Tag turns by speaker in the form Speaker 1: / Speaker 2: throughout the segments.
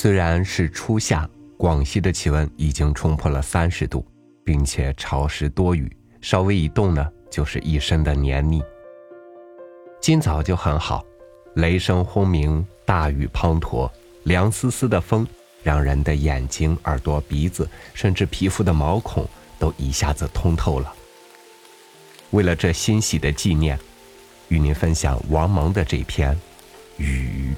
Speaker 1: 虽然是初夏，广西的气温已经冲破了三十度，并且潮湿多雨，稍微一动呢，就是一身的黏腻。今早就很好，雷声轰鸣，大雨滂沱，凉丝丝的风，让人的眼睛、耳朵、鼻子，甚至皮肤的毛孔都一下子通透了。为了这欣喜的纪念，与您分享王蒙的这篇《雨》。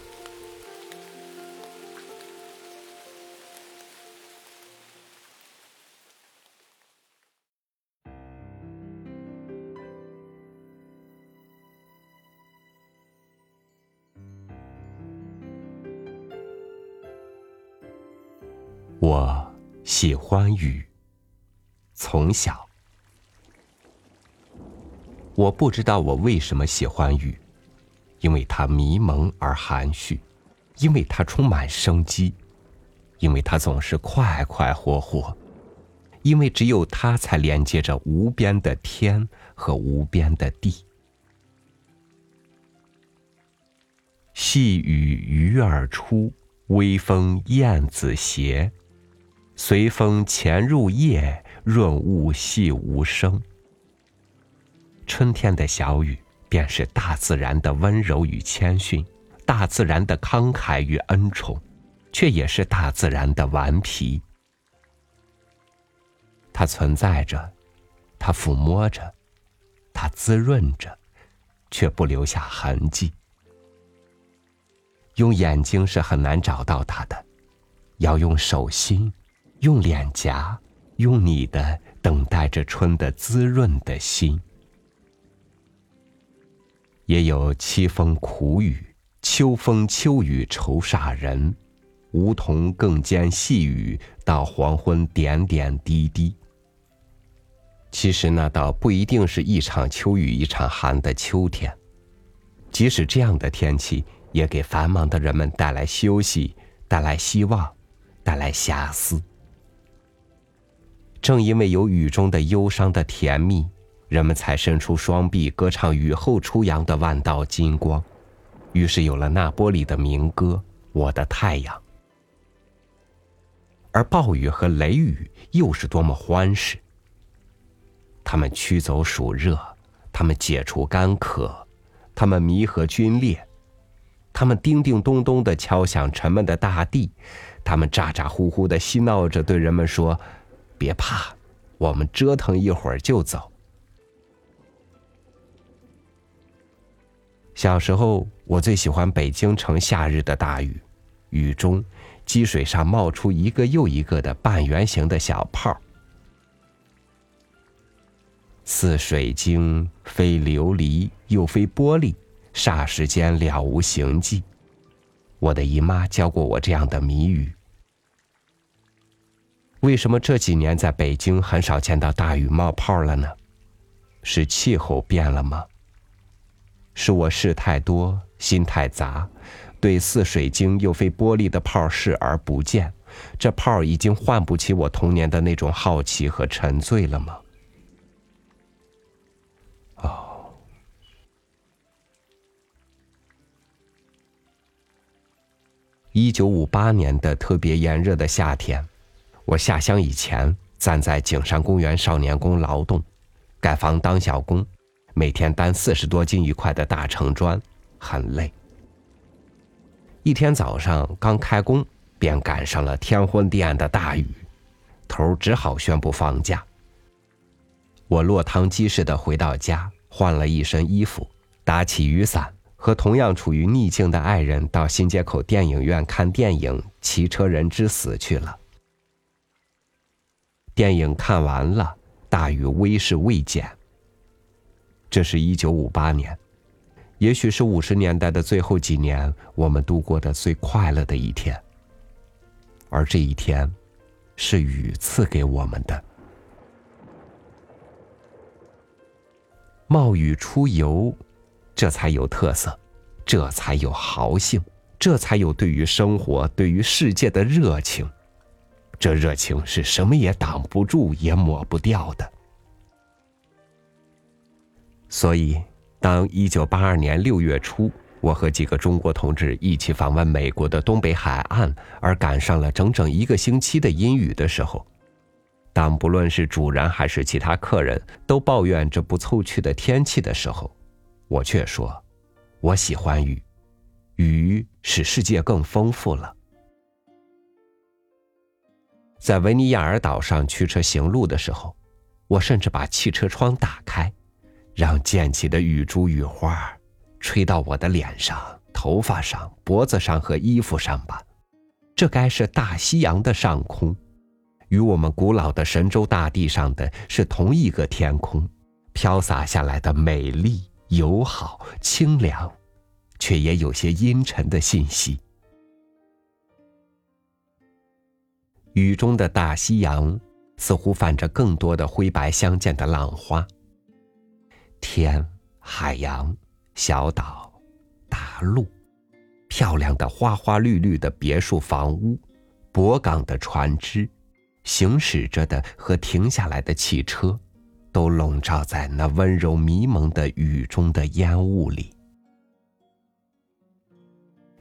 Speaker 1: 我喜欢雨，从小。我不知道我为什么喜欢雨，因为它迷蒙而含蓄，因为它充满生机，因为它总是快快活活，因为只有它才连接着无边的天和无边的地。细雨鱼儿出，微风燕子斜。随风潜入夜，润物细无声。春天的小雨，便是大自然的温柔与谦逊，大自然的慷慨与恩宠，却也是大自然的顽皮。它存在着，它抚摸着，它滋润着，却不留下痕迹。用眼睛是很难找到它的，要用手心。用脸颊，用你的等待着春的滋润的心。也有凄风苦雨，秋风秋雨愁煞人。梧桐更兼细雨，到黄昏点点滴滴。其实那倒不一定是一场秋雨一场寒的秋天，即使这样的天气，也给繁忙的人们带来休息，带来希望，带来遐思。正因为有雨中的忧伤的甜蜜，人们才伸出双臂歌唱雨后初阳的万道金光，于是有了那波里的民歌《我的太阳》。而暴雨和雷雨又是多么欢实！他们驱走暑热，他们解除干渴，他们弥合皲裂，他们叮叮咚咚的敲响沉闷的大地，他们咋咋呼呼的嬉闹着对人们说。别怕，我们折腾一会儿就走。小时候，我最喜欢北京城夏日的大雨，雨中积水上冒出一个又一个的半圆形的小泡，似水晶，非琉璃，又非玻璃，霎时间了无形迹。我的姨妈教过我这样的谜语。为什么这几年在北京很少见到大雨冒泡了呢？是气候变了吗？是我事太多，心太杂，对似水晶又非玻璃的泡视而不见？这泡已经唤不起我童年的那种好奇和沉醉了吗？哦，一九五八年的特别炎热的夏天。我下乡以前，站在景山公园少年宫劳动，盖房当小工，每天担四十多斤一块的大城砖，很累。一天早上刚开工，便赶上了天昏地暗的大雨，头只好宣布放假。我落汤鸡似的回到家，换了一身衣服，打起雨伞，和同样处于逆境的爱人到新街口电影院看电影《骑车人之死》去了。电影看完了，大雨威势未减。这是一九五八年，也许是五十年代的最后几年，我们度过的最快乐的一天。而这一天，是雨赐给我们的。冒雨出游，这才有特色，这才有豪兴，这才有对于生活、对于世界的热情。这热情是什么也挡不住、也抹不掉的。所以，当一九八二年六月初，我和几个中国同志一起访问美国的东北海岸，而赶上了整整一个星期的阴雨的时候，当不论是主人还是其他客人都抱怨这不凑趣的天气的时候，我却说：“我喜欢雨，雨使世界更丰富了。”在维尼亚尔岛上驱车行路的时候，我甚至把汽车窗打开，让溅起的雨珠雨花。吹到我的脸上、头发上、脖子上和衣服上吧，这该是大西洋的上空，与我们古老的神州大地上的是同一个天空，飘洒下来的美丽、友好、清凉，却也有些阴沉的信息。雨中的大西洋，似乎泛着更多的灰白相间的浪花。天，海洋。小岛，大陆，漂亮的花花绿绿的别墅房屋，泊港的船只，行驶着的和停下来的汽车，都笼罩在那温柔迷蒙的雨中的烟雾里。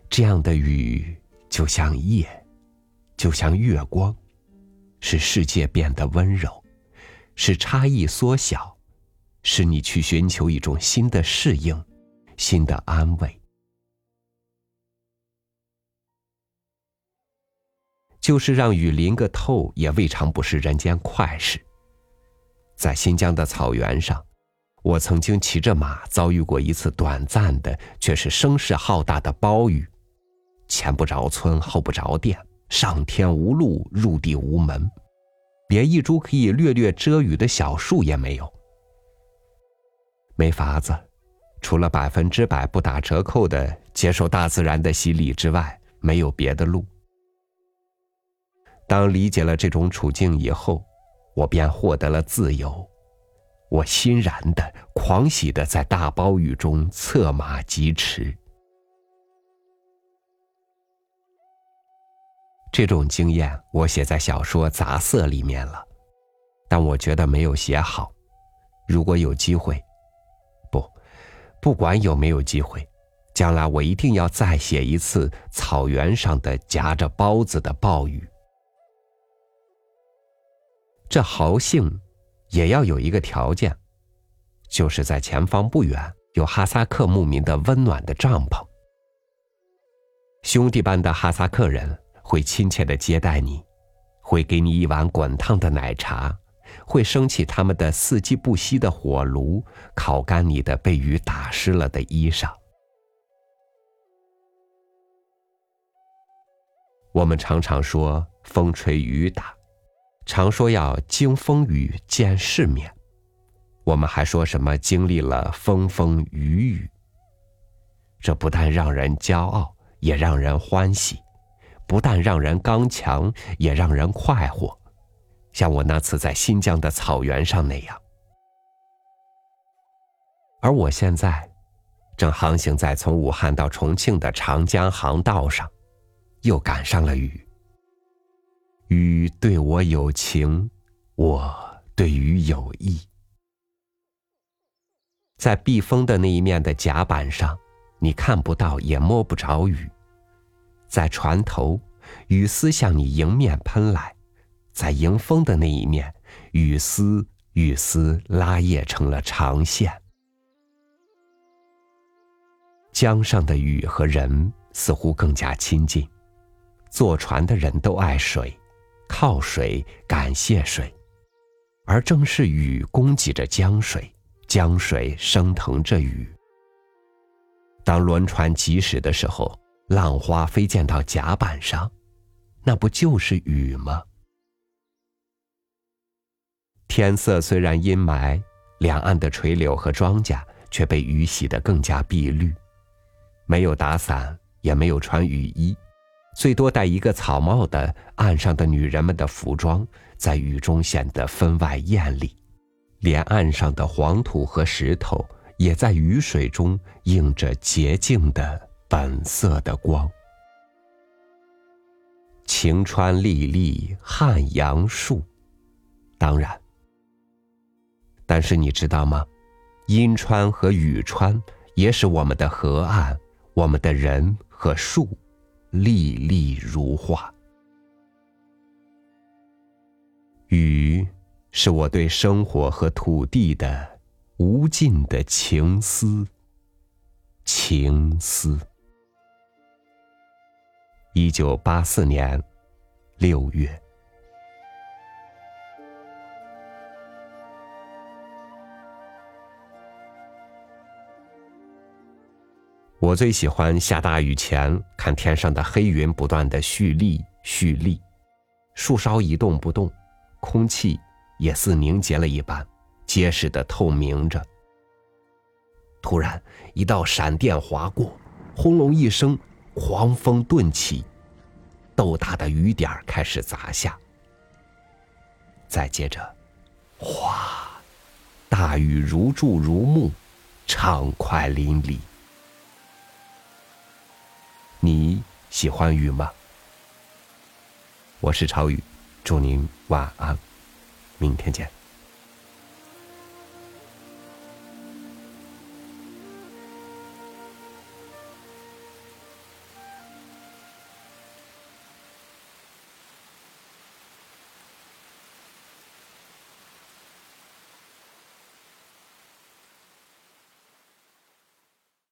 Speaker 1: 这样的雨，就像夜，就像月光，使世界变得温柔，使差异缩小，使你去寻求一种新的适应。新的安慰，就是让雨淋个透，也未尝不是人间快事。在新疆的草原上，我曾经骑着马遭遇过一次短暂的，却是声势浩大的暴雨，前不着村，后不着店，上天无路，入地无门，连一株可以略略遮雨的小树也没有，没法子。除了百分之百不打折扣的接受大自然的洗礼之外，没有别的路。当理解了这种处境以后，我便获得了自由。我欣然的、狂喜的在大暴雨中策马疾驰。这种经验我写在小说《杂色》里面了，但我觉得没有写好。如果有机会。不不管有没有机会，将来我一定要再写一次草原上的夹着包子的暴雨。这豪兴，也要有一个条件，就是在前方不远有哈萨克牧民的温暖的帐篷，兄弟般的哈萨克人会亲切的接待你，会给你一碗滚烫的奶茶。会升起他们的四季不息的火炉，烤干你的被雨打湿了的衣裳。我们常常说风吹雨打，常说要经风雨见世面。我们还说什么经历了风风雨雨。这不但让人骄傲，也让人欢喜；不但让人刚强，也让人快活。像我那次在新疆的草原上那样，而我现在正航行在从武汉到重庆的长江航道上，又赶上了雨。雨对我有情，我对雨有意。在避风的那一面的甲板上，你看不到也摸不着雨；在船头，雨丝向你迎面喷来。在迎风的那一面，雨丝雨丝拉曳成了长线。江上的雨和人似乎更加亲近，坐船的人都爱水，靠水感谢水，而正是雨供给着江水，江水升腾着雨。当轮船疾驶的时候，浪花飞溅到甲板上，那不就是雨吗？天色虽然阴霾，两岸的垂柳和庄稼却被雨洗得更加碧绿。没有打伞，也没有穿雨衣，最多戴一个草帽的岸上的女人们的服装，在雨中显得分外艳丽。连岸上的黄土和石头，也在雨水中映着洁净的本色的光。晴川历历汉阳树，当然。但是你知道吗？阴川和雨川也使我们的河岸、我们的人和树，历历如画。雨是我对生活和土地的无尽的情思，情思。一九八四年六月。我最喜欢下大雨前看天上的黑云不断的蓄力蓄力，树梢一动不动，空气也似凝结了一般，结实的透明着。突然，一道闪电划过，轰隆一声，狂风顿起，豆大的雨点开始砸下。再接着，哗，大雨如注如目，畅快淋漓。你喜欢雨吗？我是超宇，祝您晚安，明天见。